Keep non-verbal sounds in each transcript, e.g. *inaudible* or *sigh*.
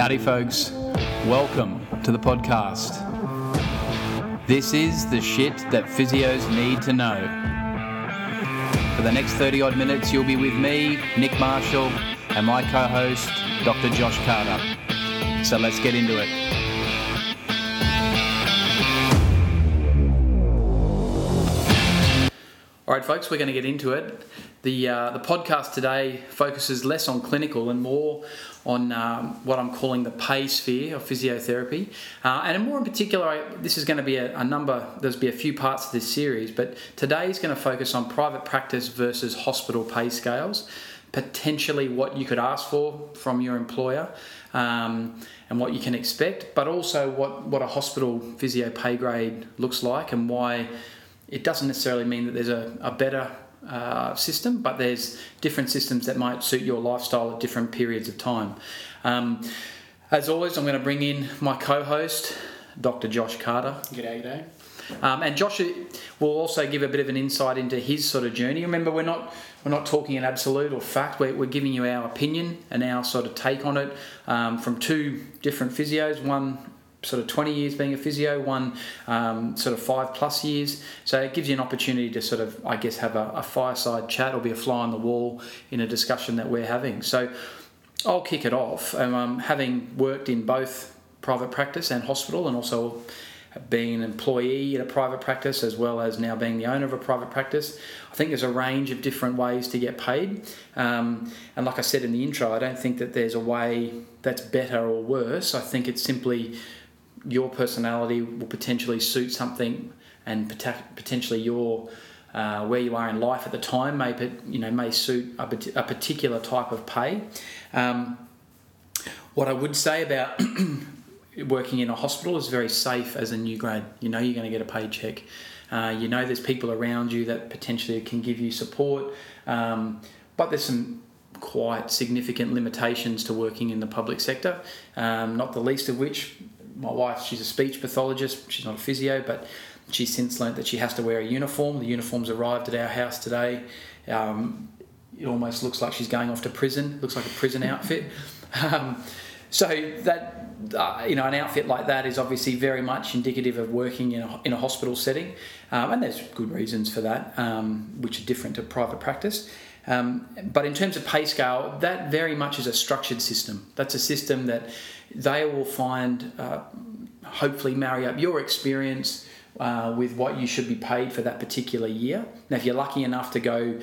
Howdy, folks. Welcome to the podcast. This is the shit that physios need to know. For the next 30 odd minutes, you'll be with me, Nick Marshall, and my co host, Dr. Josh Carter. So let's get into it. All right, folks, we're going to get into it. The, uh, the podcast today focuses less on clinical and more on um, what I'm calling the pay sphere of physiotherapy. Uh, and more in particular, I, this is going to be a, a number, there's be a few parts to this series, but today is going to focus on private practice versus hospital pay scales, potentially what you could ask for from your employer. Um, and what you can expect, but also what, what a hospital physio pay grade looks like and why it doesn't necessarily mean that there's a, a better uh, system, but there's different systems that might suit your lifestyle at different periods of time. Um, as always, I'm going to bring in my co-host, Dr. Josh Carter. G'day, g'day. Um, and Josh will also give a bit of an insight into his sort of journey. Remember, we're not we're not talking an absolute or fact. We're, we're giving you our opinion and our sort of take on it um, from two different physios. One sort of 20 years being a physio, one um, sort of five plus years. So it gives you an opportunity to sort of, I guess, have a, a, fireside chat or be a fly on the wall in a discussion that we're having. So I'll kick it off. Um, having worked in both private practice and hospital and also being an employee at a private practice as well as now being the owner of a private practice. I think there's a range of different ways to get paid. Um, and like I said in the intro, I don't think that there's a way that's better or worse. I think it's simply your personality will potentially suit something, and potentially your uh, where you are in life at the time may you know may suit a, a particular type of pay. Um, what I would say about *clears throat* working in a hospital is very safe as a new grad. You know you're going to get a paycheck. Uh, you know there's people around you that potentially can give you support, um, but there's some quite significant limitations to working in the public sector. Um, not the least of which my wife, she's a speech pathologist. She's not a physio, but she's since learnt that she has to wear a uniform. The uniform's arrived at our house today. Um, it almost looks like she's going off to prison. Looks like a prison outfit. *laughs* Um, so that uh, you know, an outfit like that is obviously very much indicative of working in a, in a hospital setting, um, and there's good reasons for that, um, which are different to private practice. Um, but in terms of pay scale, that very much is a structured system. That's a system that they will find, uh, hopefully, marry up your experience uh, with what you should be paid for that particular year. Now, if you're lucky enough to go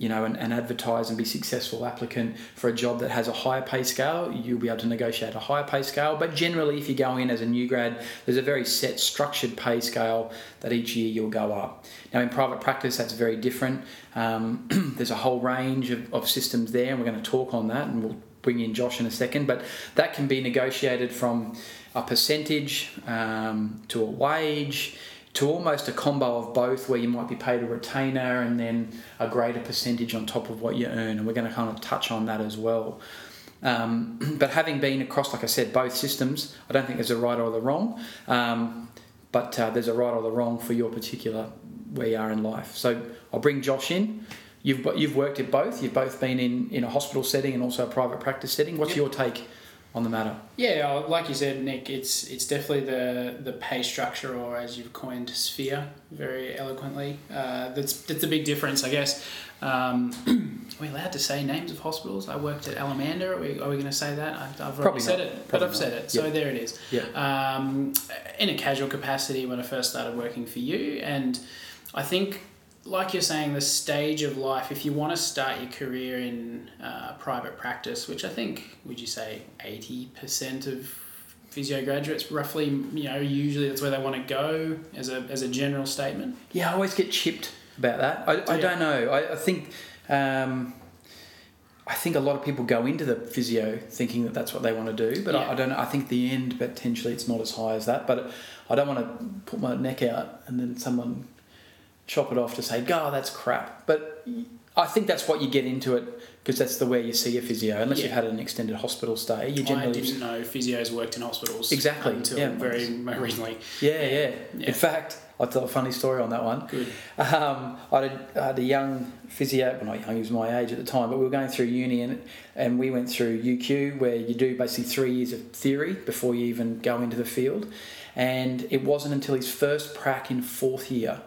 you know, and, and, advertise and be successful applicant for a job that has a higher pay scale, you'll be able to negotiate a higher pay scale. But generally, if you go in as a new grad, there's a very set, structured pay scale that each year you'll go up. Now, in private practice, that's very different. Um, *clears throat* there's a whole range of, of systems there, and we're going to talk on that, and we'll bring in Josh in a second. But that can be negotiated from a percentage um, to a wage to almost a combo of both where you might be paid a retainer and then a greater percentage on top of what you earn. And we're going to kind of touch on that as well. Um, *clears throat* but having been across, like I said, both systems, I don't think there's a right or the wrong. Um, but uh, there's a right or the wrong for your particular where you are in life. So I'll bring Josh in. You've you've worked at both. You've both been in, in a hospital setting and also a private practice setting. What's yep. your take on the matter? Yeah, uh, like you said, Nick, it's it's definitely the the pay structure, or as you've coined, sphere, very eloquently. Uh, that's that's a big difference, I guess. Um, *clears throat* are we allowed to say names of hospitals? I worked at Allamanda. Are we, we going to say that? I, have already said it, Probably but I've not. said it. So there it is. Yeah. Um, in a casual capacity when I first started working for you, and I think like you're saying, the stage of life, if you want to start your career in uh, private practice, which I think, would you say 80% of physio graduates roughly, you know, usually that's where they want to go as a, as a general statement? Yeah, I always get chipped about that. I, I yeah. don't know. I, I think. Um, I think a lot of people go into the physio thinking that that's what they want to do, but yeah. I, I, don't know. I think the end potentially it's not as high as that. But I don't want to put my neck out and then someone chop it off to say, "God, that's crap." But I think that's what you get into it because that's the way you see a physio. Unless you've had an extended hospital stay, you I generally didn't know physios worked in hospitals Exactly, until yeah. very recently. Yeah, yeah. Yeah. In fact, I'll tell a funny story on that one. Good. Um, I, had a, I had a young physio, well, not young, he was my age at the time, but we were going through uni and, and we went through UQ where you do basically three years of theory before you even go into the field. And it wasn't until his first prac in fourth year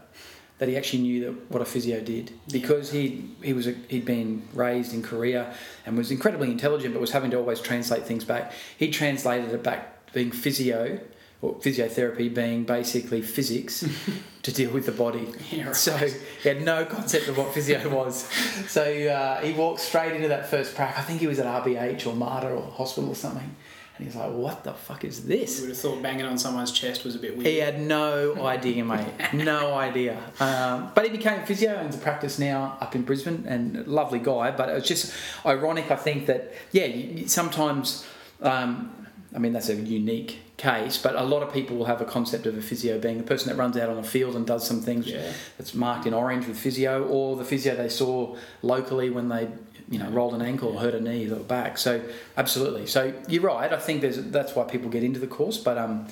that he actually knew that what a physio did because he he was a, he'd been raised in Korea and was incredibly intelligent but was having to always translate things back. He translated it back being physio or physiotherapy being basically physics *laughs* to deal with the body. Yeah, right. So he had no concept of what physio *laughs* was. So uh, he walked straight into that first prac. I think he was at RBH or Mater or hospital or something. And he's like, what the fuck is this? You would have thought banging on someone's chest was a bit weird. He had no idea, mate. No *laughs* idea. Um, but he became physio and a practice now up in Brisbane, and lovely guy. But it was just ironic, I think that yeah, sometimes. Um, I mean that's a unique case, but a lot of people will have a concept of a physio being the person that runs out on the field and does some things Yeah. that's marked in orange with physio, or the physio they saw locally when they you know rolled an ankle or hurt a knee or back. So absolutely. So you're right. I think there's that's why people get into the course, but um,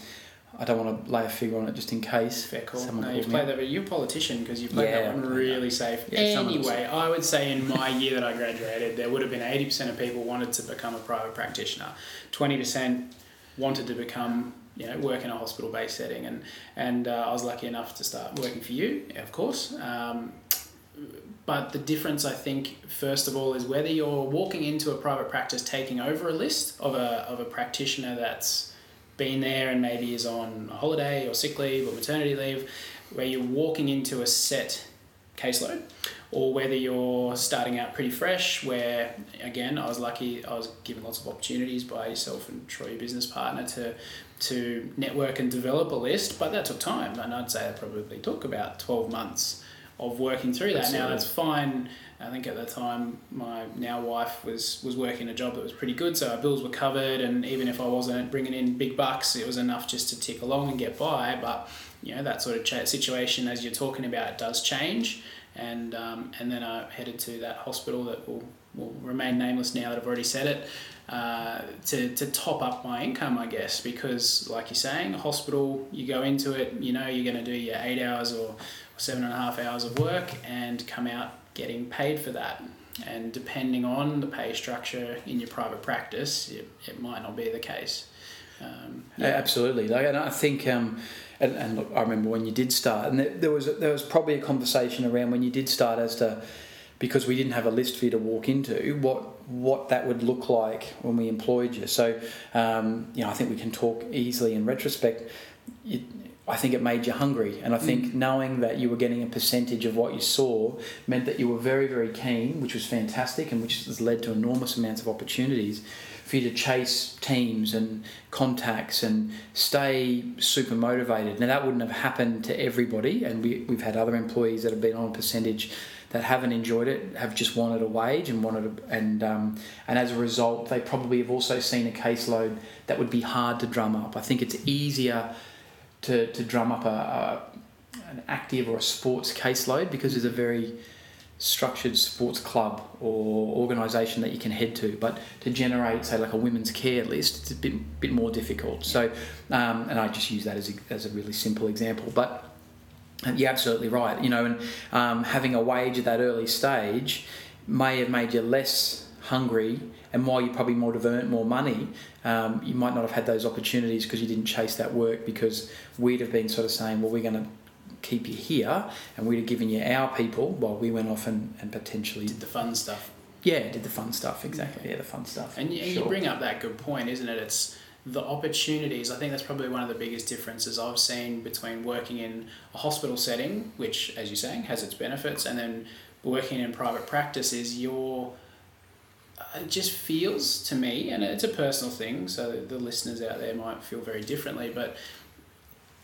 I don't want to lay a figure on it just in case Fair call. someone No, you've played that, but you're a politician because you've played Yeah, that one really safe. Yeah, anyway, I would say in my year that I graduated, there would have been 80% of people wanted to become a private practitioner, 20% wanted to become, you know, work in a hospital-based setting, and and uh, I was lucky enough to start working for you, of course. Um, but the difference, I think, first of all, is whether you're walking into a private practice taking over a list of a, of a practitioner that's been there and maybe is on holiday or sick leave or maternity leave, where you're walking into a set caseload, or whether you're starting out pretty fresh, where again, I was lucky, I was given lots of opportunities by yourself and Troy, your business partner, to to network and develop a list, but that took time, and I'd say it probably took about 12 months of working through that. Now that's fine. I think at the time my now wife was was working a job that was pretty good, so our bills were covered, and even if I wasn't bringing in big bucks, it was enough just to tick along and get by. But you know that sort of situation, as you're talking about, does change, and um, and then I headed to that hospital that will will remain nameless now that I've already said it. Uh, to, to top up my income, I guess, because like you're saying, a hospital, you go into it, you know, you're going to do your eight hours or seven and a half hours of work and come out getting paid for that. And depending on the pay structure in your private practice, it, it might not be the case. Um, Yeah, absolutely. Like, and I think, um, and, and look, I remember when you did start, and there, there was there was probably a conversation around when you did start as to because we didn't have a list for you to walk into what what that would look like when we employed you. So, um, you know, I think we can talk easily in retrospect. It, I think it made you hungry, and I think knowing that you were getting a percentage of what you saw meant that you were very, very keen, which was fantastic, and which has led to enormous amounts of opportunities for you to chase teams and contacts and stay super motivated. Now that wouldn't have happened to everybody, and we, we've had other employees that have been on a percentage that haven't enjoyed it, have just wanted a wage and wanted, a, and um, and as a result, they probably have also seen a caseload that would be hard to drum up. I think it's easier to, to drum up a, a an active or a sports caseload because there's a very structured sports club or organisation that you can head to. But to generate, say, like a women's care list, it's a bit bit more difficult. So, um, and I just use that as a, as a really simple example. But you're absolutely right. You know, and um, having a wage at that early stage may have made you less hungry, and while you probably might have earned more money, um, you might not have had those opportunities because you didn't chase that work. Because we'd have been sort of saying, well, we're going to keep you here, and we'd have given you our people while we went off and, and potentially, did the fun stuff. yeah, did the fun stuff exactly. Yeah, the fun stuff. And you, you bring up that good point, isn't it? It's the opportunities. I think that's probably one of the biggest differences I've seen between working in a hospital setting, which, as you're saying, has its benefits, and then working in private practice is your. uh, It just feels to me, and it's a personal thing, so the listeners out there might feel very differently, but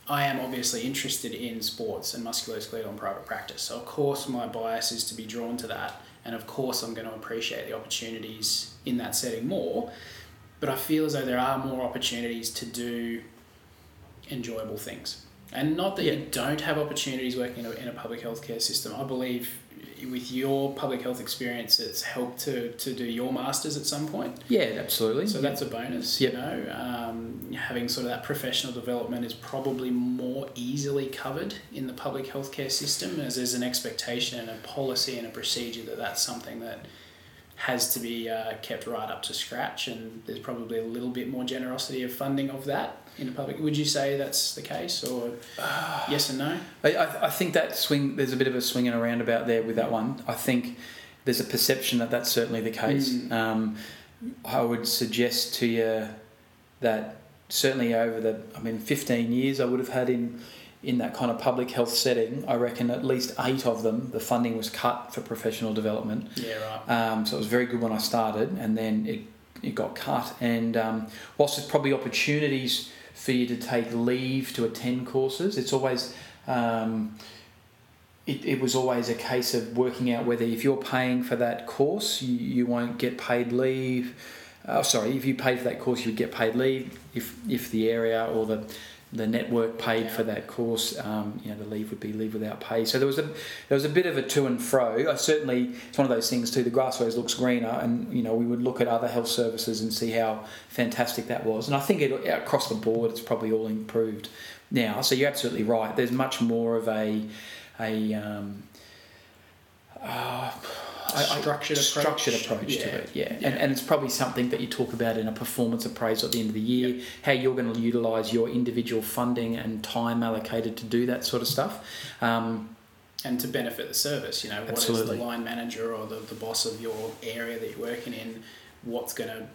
I am obviously interested in sports and musculoskeletal and private practice. So, of course, my bias is to be drawn to that. And of course, I'm going to appreciate the opportunities in that setting more. But I feel as though there are more opportunities to do enjoyable things. And not that Yeah. you don't have opportunities working in a, in a public healthcare system. I believe with your public health experience, it's helped to, to do your masters at some point. Yeah, absolutely. So that's a bonus. Yep. You know, um, having sort of that professional development is probably more easily covered in the public healthcare system, as there's an expectation and a policy and a procedure that that's something that has to be uh, kept right up to scratch, and there's probably a little bit more generosity of funding of that in the public. Would you say that's the case, or *sighs* yes and no? I, I, think that swing, there's a bit of a swing and a roundabout there with that one. I think there's a perception that that's certainly the case. Mm. Um, I would suggest to you that certainly over the, I mean, 15 years I would have had in in that kind of public health setting, I reckon at least eight of them, the funding was cut for professional development. Yeah, right. Um, so it was very good when I started, and then it, it got cut. And um, whilst there's probably opportunities for you to take leave to attend courses, it's always um, it, it was always a case of working out whether if you're paying for that course, you, you won't get paid leave. Oh, sorry, if you paid for that course, you would get paid leave. If if the area or the the network paid for that course, um, you know, the leave would be leave without pay. So there was a there was a bit of a to and fro. I certainly, it's one of those things too. The grass always looks greener, and you know, we would look at other health services and see how fantastic that was. And I think it across the board, it's probably all improved now. So you're absolutely right. There's much more of a a um, uh, I- Structured approach. structured approach Yeah. to it. Yeah. Yeah. And, and it's probably something that you talk about in a performance appraisal at the end of the year, how you're going to utilise your individual funding and time allocated to do that sort of stuff. Um, and to benefit the service. You know, what is Absolutely. the line manager or the, the boss of your area that you're working in? What's going to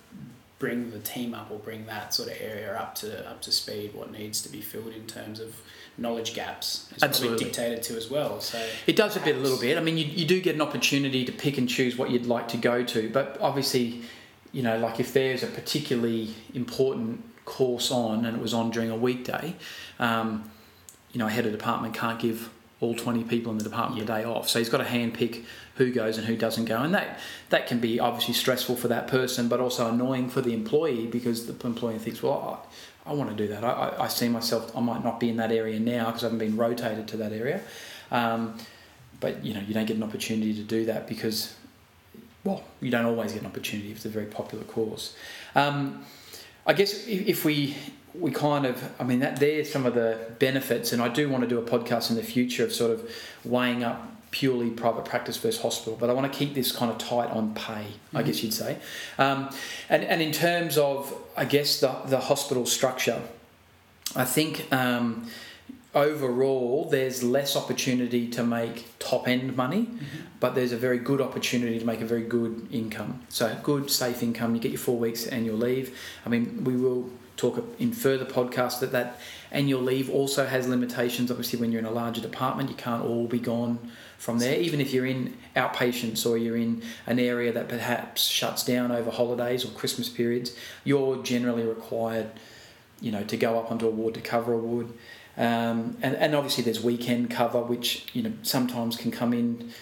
bring the team up or bring that sort of area up to up to speed? What needs to be filled in terms of knowledge gaps? It's Absolutely. probably dictated to as well. So It does a bit, a little bit. I mean, you, you do get an opportunity to pick and choose what you'd like to go to, but obviously, you know, like if there's a particularly important course on and it was on during a weekday, um, you know, a head of department can't give all 20 people in the department the day off. So he's got to hand pick who goes and who doesn't go. And that, that can be obviously stressful for that person, but also annoying for the employee because the employee thinks, well, I, I want to do that. I, I, see myself, I might not be in that area now because I haven't been rotated to that area. Um, but, you know, you don't get an opportunity to do that because, well, you don't always get an opportunity if it's a very popular course. Um, I guess if, if we we kind of I mean that there's some of the benefits, and I do want to do a podcast in the future of sort of weighing up purely private practice versus hospital, but I want to keep this kind of tight on pay, I guess you'd say. Um, and and in terms of I guess the the hospital structure, I think. Um, overall there's less opportunity to make top end money but there's a very good opportunity to make a very good income so good safe income you get your four weeks annual leave i mean we will talk in further podcasts that that annual leave also has limitations obviously when you're in a larger department you can't all be gone from there even if you're in outpatients or you're in an area that perhaps shuts down over holidays or christmas periods you're generally required you know to go up onto a ward to cover a ward. Um, and, and obviously there's weekend cover which you know sometimes can come in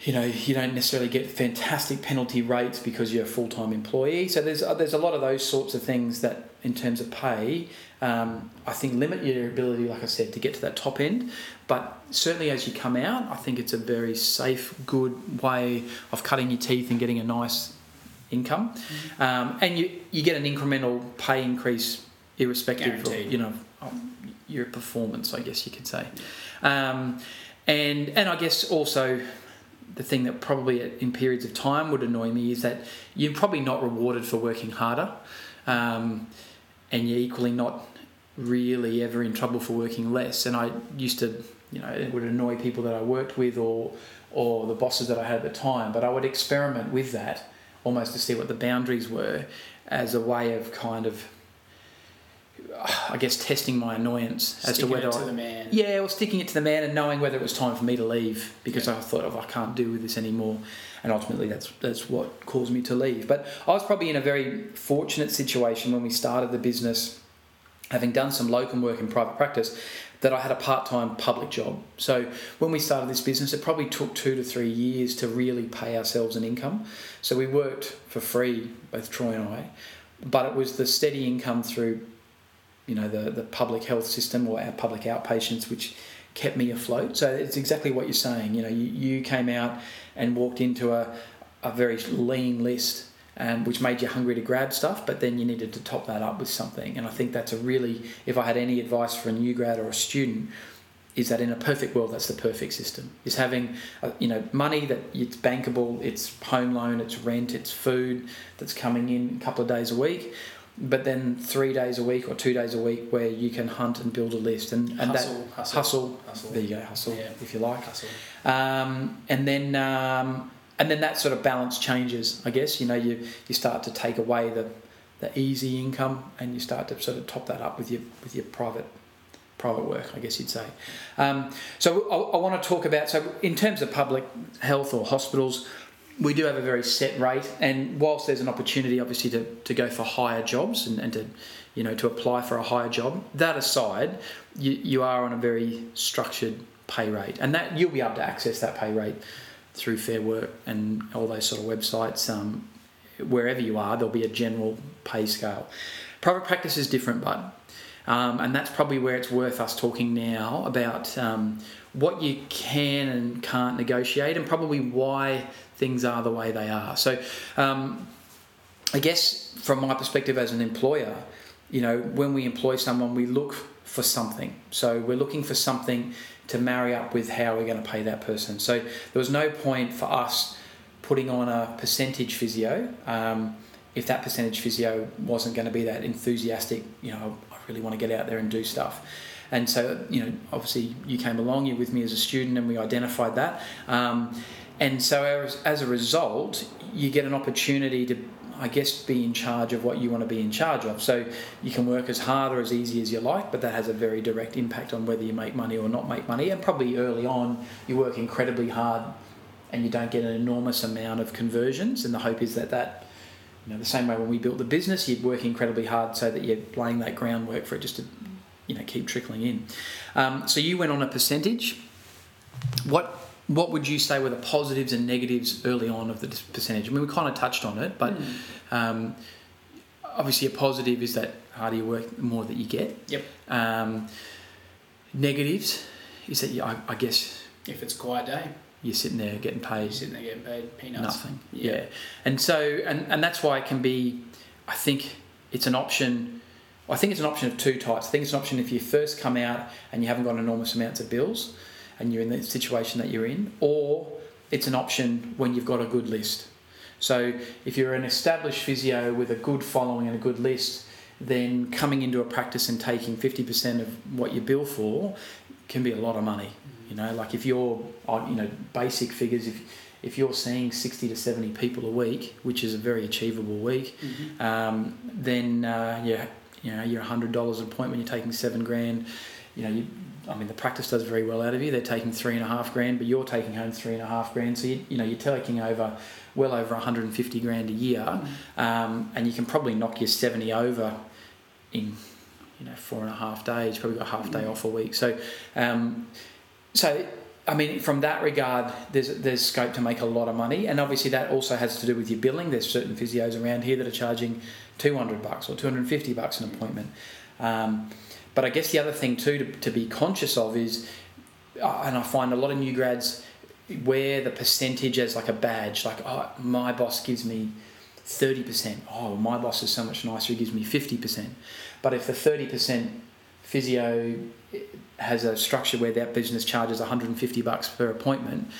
you know you don't necessarily get fantastic penalty rates because you're a full-time employee. So there's uh, there's a lot of those sorts of things that in terms of pay um, I think limit your ability like I said to get to that top end. But certainly as you come out I think it's a very safe good way of cutting your teeth and getting a nice income. Um, and you you get an incremental pay increase irrespective Guaranteed. of you know your performance I guess you could say. Um, and and I guess also the thing that probably in periods of time would annoy me is that you're probably not rewarded for working harder, um, and you're equally not really ever in trouble for working less. And I used to, you know, it would annoy people that I worked with or or the bosses that I had at the time, but I would experiment with that almost to see what the boundaries were as a way of kind of I guess testing my annoyance as to whether it to I, the man. yeah, or sticking it to the man and knowing whether it was time for me to leave because I thought, oh, I can't do with this anymore. And ultimately, that's that's what caused me to leave. But I was probably in a very fortunate situation when we started the business, having done some locum work in private practice, that I had a part-time public job. So when we started this business, it probably took two to three years to really pay ourselves an income. So we worked for free, both Troy and I, but it was the steady income through you know the, the public health system or our public outpatients which kept me afloat. So it's exactly what you're saying. You know, you, you came out and walked into a, a very lean list. Um, which made you hungry to grab stuff, but then you needed to top that up with something. And I think that's a really, if I had any advice for a new grad or a student, is that in a perfect world, that's the perfect system. Is having, uh, you know, money that it's bankable, it's home loan, it's rent, it's food that's coming in a couple of days a week, but then three days a week or two days a week where you can hunt and build a list and, and hustle, that hustle, hustle, hustle. there you go hustle Yeah. if you like Hustle. um, and then um, and then that sort of balance changes I guess you know you you start to take away the the easy income and you start to sort of top that up with your with your private private work I guess you'd say um, so I, I want to talk about so in terms of public health or hospitals we do have a very set rate and whilst there's an opportunity obviously to, to go for higher jobs and, and to you know to apply for a higher job that aside you, you are on a very structured pay rate and that you'll be able to access that pay rate through fair work and all those sort of websites um, wherever you are there'll be a general pay scale. Private practice is different but um, and that's probably where it's worth us talking now about um, what you can and can't negotiate and probably why things are the way they are. So, um, I guess from my perspective as an employer, you know, when we employ someone, we look for something. So, we're looking for something to marry up with how we're going to pay that person. So, there was no point for us putting on a percentage physio. Um, if that percentage physio wasn't going to be that enthusiastic, you know, I really want to get out there and do stuff. And so, you know, obviously you came along, you're with me as a student, and we identified that. Um, and so, as, as a result, you get an opportunity to, I guess, be in charge of what you want to be in charge of. So, you can work as hard or as easy as you like, but that has a very direct impact on whether you make money or not make money. And probably early on, you work incredibly hard and you don't get an enormous amount of conversions. And the hope is that that you know, the same way when we built the business, you'd work incredibly hard so that you're laying that groundwork for it just to, you know, keep trickling in. Um, so you went on a percentage. What what would you say were the positives and negatives early on of the percentage? I mean, we kind of touched on it, but um, obviously a positive is that harder you work, the more that you get. Yep. Um, negatives is that you, I, I guess If it's a quiet day, you're sitting there getting paid you're sitting there getting paid peanuts. Nothing. Yeah. And so, and, and that's why it can be, I think it's an option. I think it's an option of two types. I think it's an option if you first come out and you haven't got enormous amounts of bills and you're in the situation that you're in, or it's an option when you've got a good list. So if you're an established physio with a good following and a good list, then coming into a practice and taking 50% of what you bill for can be a lot of money. You know, like if you're, you know, basic figures, if if you're seeing 60 to 70 people a week, which is a very achievable week, Mhm. um, then uh, yeah, you know, you're hundred dollars an appointment. You're taking seven grand. You know, you, I mean, the practice does very well out of you. They're taking three and a half grand, but you're taking home three and a half grand. So you, you know, you're taking over well over 150 grand a year, um, and you can probably knock your 70 over in you know four and a half days. Probably got half day off a week. So, um, so I mean, from that regard, there's there's scope to make a lot of money, and obviously that also has to do with your billing. There's certain physios around here that are charging 200 bucks or 250 bucks an appointment. Um, but I guess the other thing too to, to be conscious of is, uh, and I find a lot of new grads wear the percentage as like a badge, like oh my boss gives me 30%. Oh my boss is so much nicer, he gives me 50%. But if the 30% physio has a structure where that business charges 150 bucks per appointment,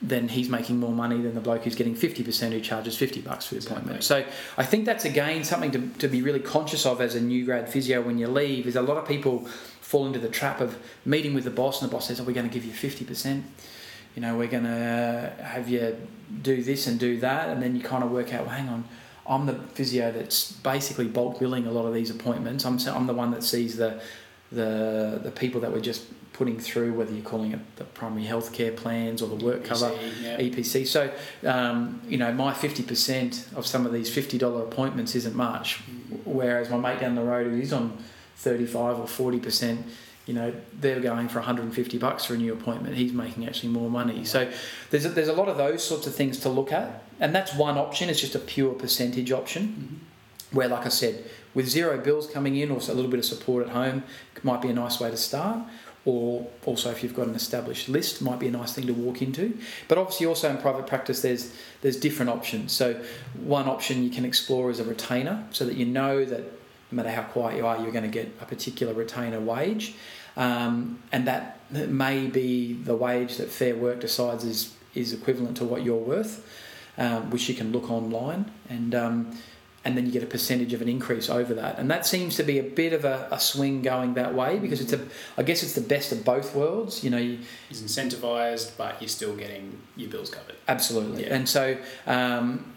then he's making more money than the bloke who's getting 50% who charges 50 bucks for the appointment. So I think that's again something to, to be really conscious of as a new grad physio when you leave is a lot of people fall into the trap of meeting with the boss and the boss says, oh, we're going to give you 50%. You know, we're going to have you do this and do that. And then you kind of work out, well, hang on, I'm the physio that's basically bulk billing a lot of these appointments. I'm, I'm the one that sees the, the, the people that we're just putting through, whether you're calling it the primary healthcare plans or the work cover. EPC, yeah. EPC. So, um, you know, my 50% of some of these $50 appointments isn't much, whereas my mate down the road who is on 35 or 40%, you know, they're going for 150 bucks for a new appointment. He's making actually more money. So there's a, there's a lot of those sorts of things to look at. And that's one option. It's just a pure percentage option where, like I said, with zero bills coming in or a little bit of support at home might be a nice way to start. or also if you've got an established list, might be a nice thing to walk into. But obviously, also in private practice, there's there's different options. So one option you can explore is a retainer, so that you know that no matter how quiet you are, you're going to get a particular retainer wage, um, and that may be the wage that Fair Work decides is is equivalent to what you're worth, um, which you can look online and. Um, and then you get a percentage of an increase over that. And that seems to be a bit of a, a swing going that way because it's a, I guess it's the best of both worlds. You know, you, it's incentivized, but you're still getting your bills covered. Absolutely. Yeah. And so, um,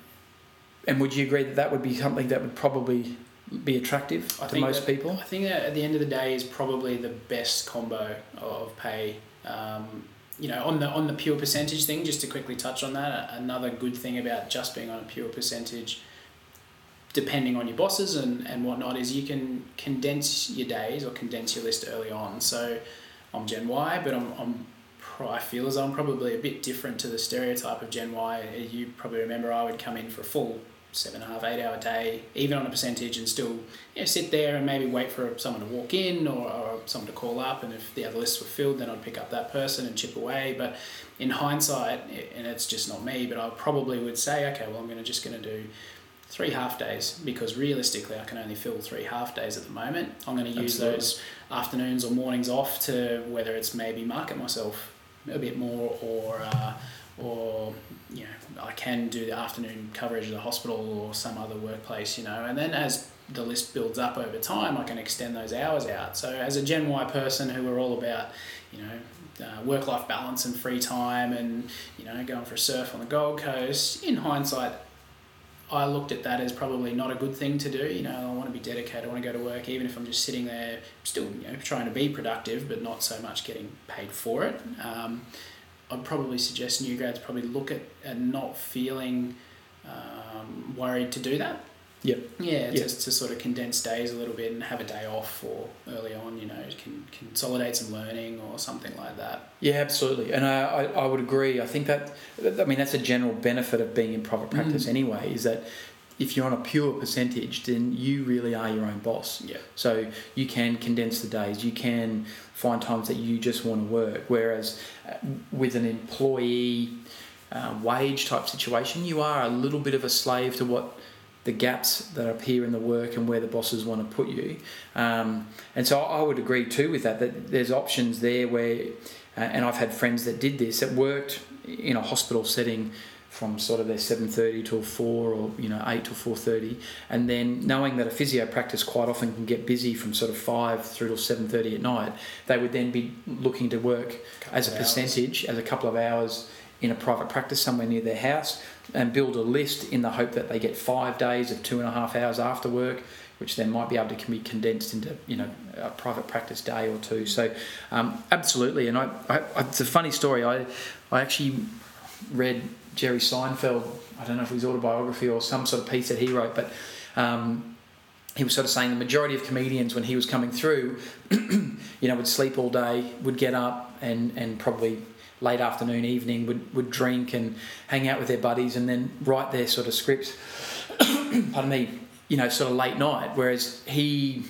and would you agree that that would be something that would probably be attractive I to most that, people? I think that at the end of the day is probably the best combo of pay. Um, you know, on the on the pure percentage thing, just to quickly touch on that, another good thing about just being on a pure percentage depending on your bosses and, and whatnot, is you can condense your days or condense your list early on. So I'm Gen Y, but I'm, I'm I feel as I'm probably a bit different to the stereotype of Gen Y. You probably remember I would come in for a full seven and a half, eight hour day, even on a percentage, and still you know, sit there and maybe wait for someone to walk in or, or someone to call up. And if the other lists were filled, then I'd pick up that person and chip away. But in hindsight, and it's just not me, but I probably would say, okay, well, I'm gonna just going to do three half days because realistically I can only fill three half days at the moment. I'm going to use Absolutely. those afternoons or mornings off to whether it's maybe market myself a bit more or uh, or you know I can do the afternoon coverage of the hospital or some other workplace, you know, and then as the list builds up over time, I can extend those hours out. So as a Gen Y person who are all about, you know, uh, work life balance and free time and you know going for a surf on the Gold Coast, in hindsight, I looked at that as probably not a good thing to do. You know, I want to be dedicated. I want to go to work, even if I'm just sitting there, still you know trying to be productive, but not so much getting paid for it. Um, I'd probably suggest new grads probably look at and not feeling um, worried to do that. Yep. Yeah, yep. just to sort of condense days a little bit and have a day off or early on, you know, can consolidate some learning or something like that. Yeah, absolutely. And I, I, I would agree. I think that, I mean, that's a general benefit of being in private practice mm. anyway, is that if you're on a pure percentage, then you really are your own boss. Yeah. So you can condense the days. You can find times that you just want to work. Whereas uh, with an employee uh, wage type situation, you are a little bit of a slave to what the gaps that appear in the work and where the bosses want to put you. Um, and so I would agree too with that, that there's options there where, uh, and I've had friends that did this, that worked in a hospital setting from sort of their 7.30 till 4 or you know 8 till 4.30 and then knowing that a physio practice quite often can get busy from sort of 5 through till 7.30 at night they would then be looking to work as a percentage as a couple of hours in a private practice somewhere near their house and build a list in the hope that they get five days of two and a half hours after work, which then might be able to be condensed into you know a private practice day or two. So um, absolutely, and I, I, it's a funny story. I I actually read Jerry Seinfeld. I don't know if it was autobiography or some sort of piece that he wrote, but. Um, he was sort of saying the majority of comedians when he was coming through, *clears throat* you know, would sleep all day, would get up and, and probably late afternoon, evening, would, would drink and hang out with their buddies and then write their sort of scripts, *coughs* pardon me, you know, sort of late night. Whereas he,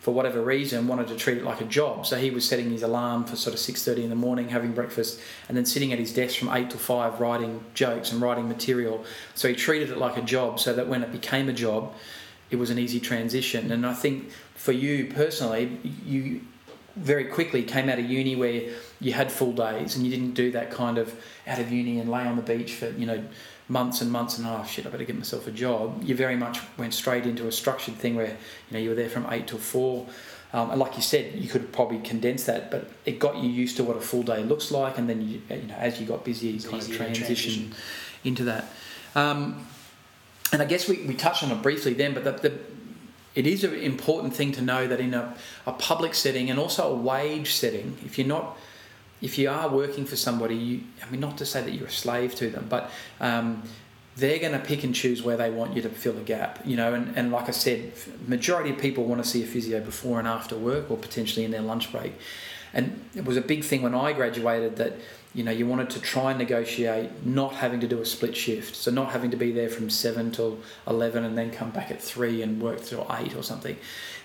for whatever reason, wanted to treat it like a job. So he was setting his alarm for sort of 6.30 in the morning, having breakfast, and then sitting at his desk from 8 to 5 writing jokes and writing material. So he treated it like a job so that when it became a job, it was an easy transition. And I think for you personally, you very quickly came out of uni where you had full days and you didn't do that kind of out of uni and lay on the beach for you know months and months and oh shit I better get myself a job. You very much went straight into a structured thing where you know you were there from 8 till 4 um, and like you said you could probably condense that but it got you used to what a full day looks like and then you, you know as you got busier you kind of transition, transition, into that. Um, and I guess we, we touched on it briefly then but the, the it is an important thing to know that in a, a public setting and also a wage setting, if you're not, if you are working for somebody, you, I mean, not to say that you're a slave to them, but um, they're going to pick and choose where they want you to fill a gap, you know. And, and like I said, majority of people want to see a physio before and after work, or potentially in their lunch break. And it was a big thing when I graduated that you know you wanted to try and negotiate not having to do a split shift so not having to be there from 7 till 11 and then come back at 3 and work till 8 or something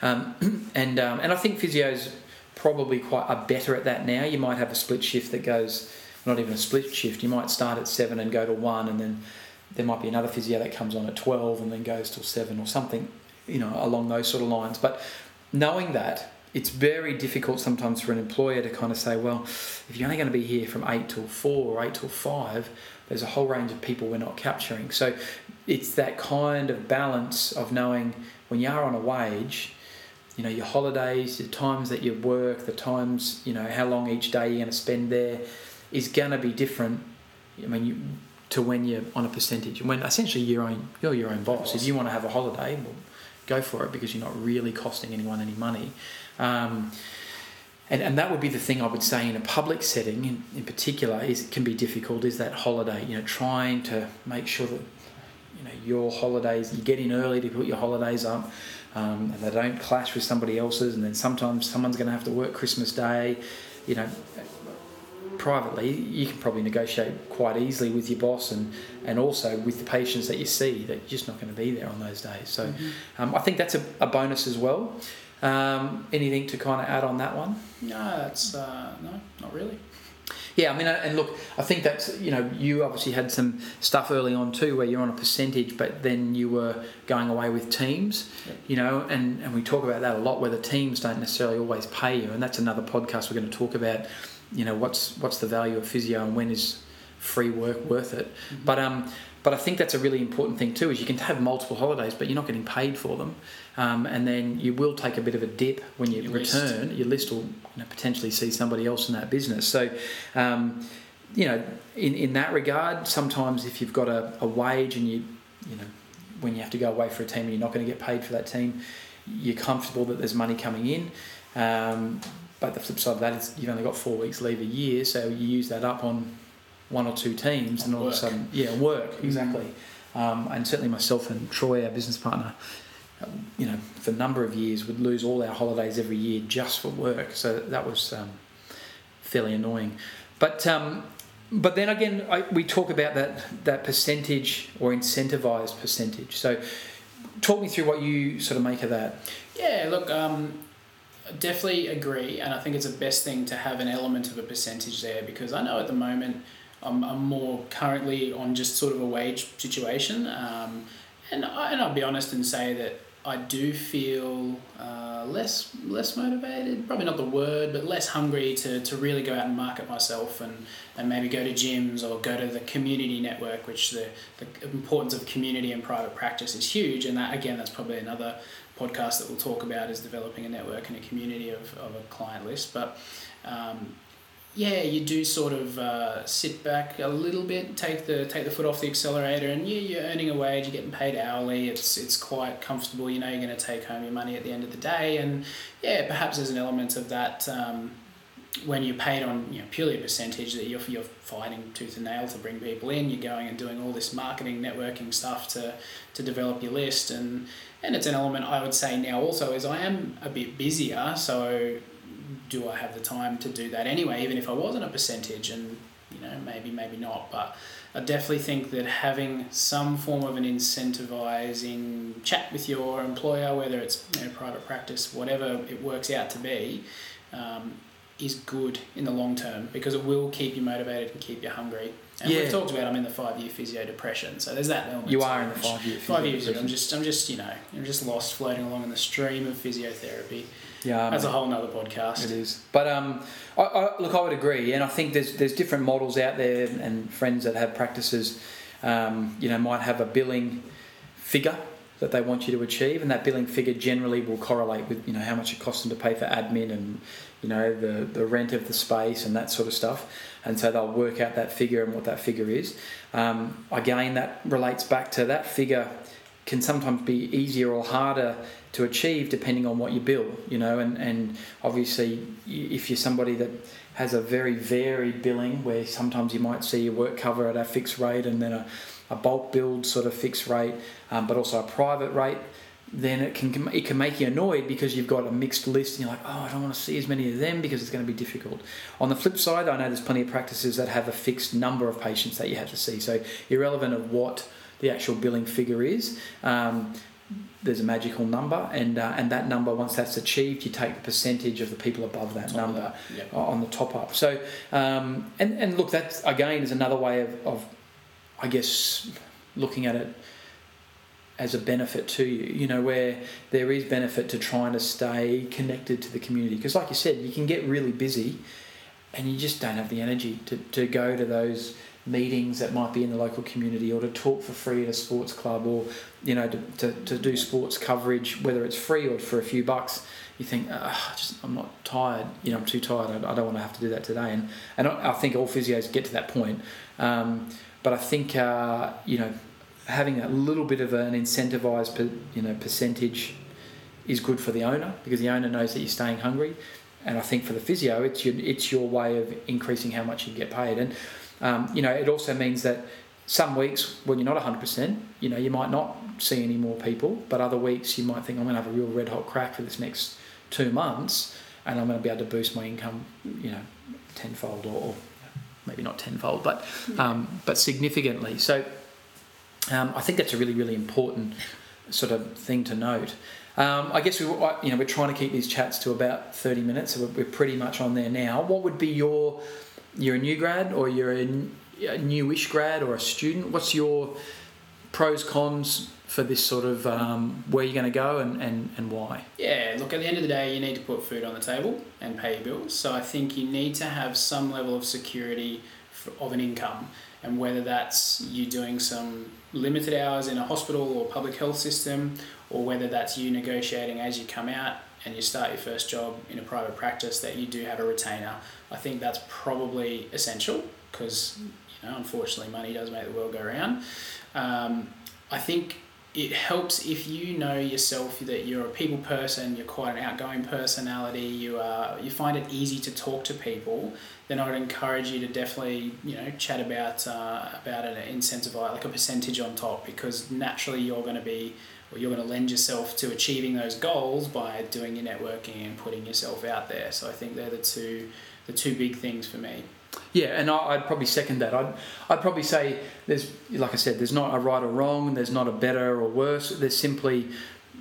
um, *clears throat* and um, and I think physios probably quite are better at that now. You might have a split shift that goes, not even a split shift. You might start at seven and go to one, and then there might be another physio that comes on at twelve and then goes till seven or something, you know, along those sort of lines. But knowing that, it's very difficult sometimes for an employer to kind of say, well, if you're only going to be here from eight till four or eight till five, there's a whole range of people we're not capturing. So it's that kind of balance of knowing when you are on a wage you know your holidays, the times that you work, the times you know how long each day you're going to spend there is going to be different. I mean, you, to when you're on a percentage, when essentially you're own, you're your own boss. If you want to have a holiday, well, go for it because you're not really costing anyone any money. Um, and, and that would be the thing I would say in a public setting in, in particular is it can be difficult is that holiday you know trying to make sure that you know your holidays you get in early to put your holidays up um, and they don't clash with somebody else's. And then sometimes someone's going to have to work Christmas Day. You know, privately, you can probably negotiate quite easily with your boss and, and also with the patients that you see that you're just not going to be there on those days. So mm-hmm. um, I think that's a, a bonus as well. Um, anything to kind of add on that one? No, that's uh, no, not really. Yeah, I mean, and look, I think that's you know, you obviously had some stuff early on too, where you're on a percentage, but then you were going away with teams, you know, and and we talk about that a lot, where the teams don't necessarily always pay you, and that's another podcast we're going to talk about. You know, what's what's the value of physio and when is free work worth it? Mm-hmm. But um, but I think that's a really important thing too. Is you can have multiple holidays, but you're not getting paid for them, um, and then you will take a bit of a dip when you your return. List. Your list will you know, potentially see somebody else in that business. So. Um, you know, in, in that regard, sometimes if you've got a, a wage and you, you know, when you have to go away for a team and you're not going to get paid for that team, you're comfortable that there's money coming in. Um, but the flip side of that is you've only got four weeks leave a year, so you use that up on one or two teams, and all work. of a sudden, yeah, work mm-hmm. exactly. Mm-hmm. Um, and certainly myself and Troy, our business partner, you know, for a number of years, would lose all our holidays every year just for work. So that was um, fairly annoying. But um, but then again, I, we talk about that that percentage or incentivized percentage. So talk me through what you sort of make of that. Yeah, look, um, definitely agree, and I think it's the best thing to have an element of a percentage there because I know at the moment I'm, I'm more currently on just sort of a wage situation. Um, and, I, and I'll be honest and say that I do feel uh, less less motivated, probably not the word, but less hungry to, to really go out and market myself and, and maybe go to gyms or go to the community network, which the, the importance of community and private practice is huge. And that again, that's probably another podcast that we'll talk about is developing a network and a community of, of a client list. But um, yeah, you do sort of uh, sit back a little bit, take the take the foot off the accelerator, and yeah, you're earning a wage, you're getting paid hourly. It's it's quite comfortable. You know, you're going to take home your money at the end of the day, and yeah, perhaps there's an element of that um, when you're paid on you know purely a percentage that you're you're fighting tooth and nail to bring people in. You're going and doing all this marketing, networking stuff to to develop your list, and and it's an element I would say now also is I am a bit busier, so do I have the time to do that anyway, even if I wasn't a percentage? And, you know, maybe, maybe not. But I definitely think that having some form of an incentivizing chat with your employer, whether it's you know, private practice, whatever it works out to be, um, is good in the long term because it will keep you motivated and keep you hungry. And yeah. we've talked about I'm in the five year physio depression, so there's that element. You are in the five year. Five years. I'm just I'm just you know I'm just lost floating along in the stream of physiotherapy. Yeah, that's a whole nother podcast. It is, but um, I, I, look, I would agree, and I think there's there's different models out there, and friends that have practices, um, you know, might have a billing figure that they want you to achieve, and that billing figure generally will correlate with you know how much it costs them to pay for admin and you know the the rent of the space and that sort of stuff, and so they'll work out that figure and what that figure is. Um, again, that relates back to that figure can sometimes be easier or harder to achieve depending on what you bill, you know, and, and obviously if you're somebody that has a very varied billing where sometimes you might see your work cover at a fixed rate and then a, a bulk billed sort of fixed rate, um, but also a private rate, then it can it can make you annoyed because you've got a mixed list and you're like, oh, I don't want to see as many of them because it's going to be difficult. On the flip side, I know there's plenty of practices that have a fixed number of patients that you have to see. So irrelevant of what the actual billing figure is. Um, there's a magical number, and uh, and that number once that's achieved, you take the percentage of the people above that Top number that, yep. on the top up. So um, and and look, that again is another way of, of I guess looking at it as a benefit to you. You know where there is benefit to trying to stay connected to the community. Because, like you said, you can get really busy, and you just don't have the energy to, to go to those meetings that might be in the local community or to talk for free at a sports club or you know to, to, to do sports coverage whether it's free or for a few bucks. You think oh, just I'm not tired. You know I'm too tired. I, I don't want to have to do that today. And and I, I think all physios get to that point. Um, but I think uh, you know having a little bit of an incentivized per, you know percentage is good for the owner because the owner knows that you're staying hungry. And I think for the physio it's your it's your way of increasing how much you get paid. And um, you know, it also means that some weeks when you're not 100%, you know, you might not see any more people, but other weeks you might think, I'm going to have a real red hot crack for this next two months and I'm going to be able to boost my income, you know, tenfold or, or maybe not tenfold, but, um, but significantly. So um, I think that's a really, really important sort of thing to note. Um, I guess we, you know, we're trying to keep these chats to about 30 minutes, so we're pretty much on there now. What would be your you're a new grad or you're a, a newish grad or a student, what's your pros cons for this sort of um, where you're going to go and, and, and why? Yeah, look, at the end of the day, you need to put food on the table and pay your bills. So I think you need to have some level of security for, of an income. And whether that's you doing some limited hours in a hospital or public health system, or whether that's you negotiating as you come out and you start your first job in a private practice, that you do have a retainer. I think that's probably essential because, you know, unfortunately, money does make the world go round. Um, I think it helps if you know yourself that you're a people person, you're quite an outgoing personality, you are, you find it easy to talk to people. Then I would encourage you to definitely you know chat about uh, about an incentivize like a percentage on top because naturally you're going to be or you're going to lend yourself to achieving those goals by doing your networking and putting yourself out there. So I think they're the two the two big things for me. Yeah, and I'd probably second that. I'd, I'd probably say there's, like I said, there's not a right or wrong, there's not a better or worse. There's simply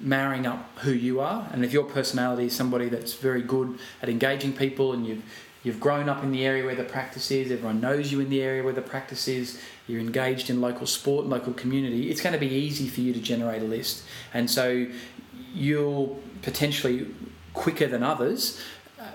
marrying up who you are. And if your personality is somebody that's very good at engaging people and you've, you've grown up in the area where the practice is, everyone knows you in the area where the practice is, you're engaged in local sport, local community, it's going to be easy for you to generate a list. And so you'll potentially quicker than others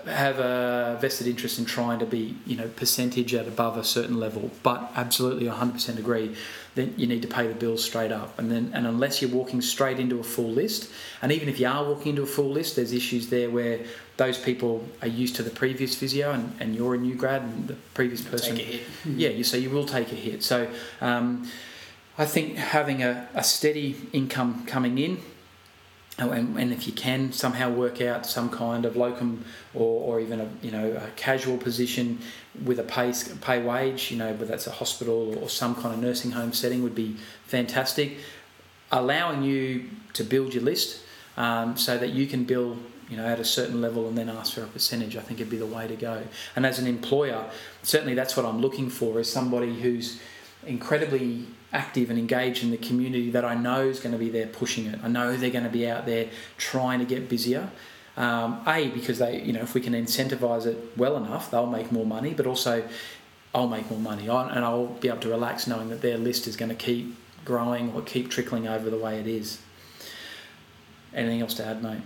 have a vested interest in trying to be, you know, percentage at above a certain level. But absolutely, 100% agree. Then you need to pay the bills straight up, and then and unless you're walking straight into a full list, and even if you are walking into a full list, there's issues there where those people are used to the previous physio, and, and you're a new grad, and the previous person, *laughs* yeah, you so you will take a hit. So. Um, I think having a, a steady income coming in and, and if you can somehow work out some kind of locum or, or even a you know a casual position with a pay pay wage, you know whether that's a hospital or some kind of nursing home setting would be fantastic. Allowing you to build your list um, so that you can build you know at a certain level and then ask for a percentage. I think it'd be the way to go. And as an employer, certainly that's what I'm looking for is somebody who's incredibly active and engaged in the community that I know is going to be there pushing it. I know they're going to be out there trying to get busier. Um, a because they, you know, if we can incentivize it well enough, they'll make more money. But also, I'll make more money, and I'll be able to relax knowing that their list is going to keep growing or keep trickling over the way it is. Anything else to add, mate?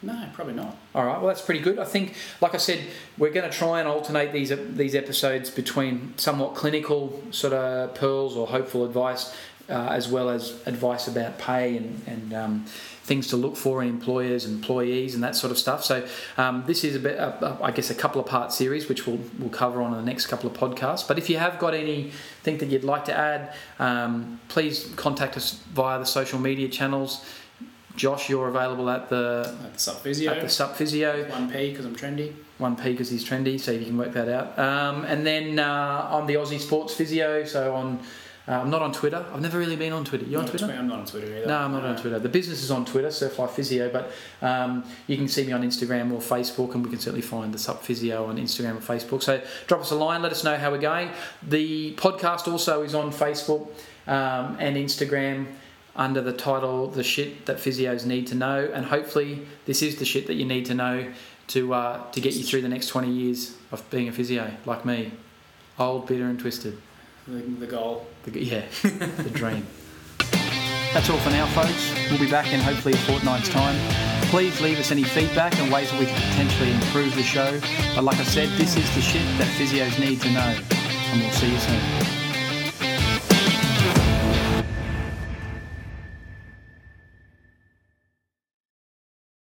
No, probably not. All right, well that's pretty good. I think, like I said, we're going to try and alternate these these episodes between somewhat clinical sort of pearls or hopeful advice, uh, as well as advice about pay and and um, things to look for in employers, employees, and that sort of stuff. So um, this is a bit, I guess, a couple of part series which we'll we'll cover on the next couple of podcasts. But if you have got anything that you'd like to add, um, please contact us via the social media channels. Josh, you're available at the at the Sup Physio. At the Sup Physio. One P because I'm trendy. One P because he's trendy, so you can work that out. Um, and then uh, on the Aussie Sports Physio, so on. Uh, I'm not on Twitter. I've never really been on Twitter. You on Twitter? I'm not on Twitter either. No, I'm not no. on Twitter. The business is on Twitter, Surf Life Physio, but um, you can see me on Instagram or Facebook, and we can certainly find the Sup Physio on Instagram or Facebook. So drop us a line, let us know how we're going. The podcast also is on Facebook um, and Instagram under the title "The Shit That Physios Need to Know," and hopefully, this is the shit that you need to know to uh, to get you through the next 20 years of being a physio, like me, old, bitter, and twisted. The, the goal. The, yeah, *laughs* the dream. That's all for now, folks. We'll be back in hopefully a fortnight's time. Please leave us any feedback and ways that we can potentially improve the show. But like I said, this is the shit that physios need to know. And we'll see you soon.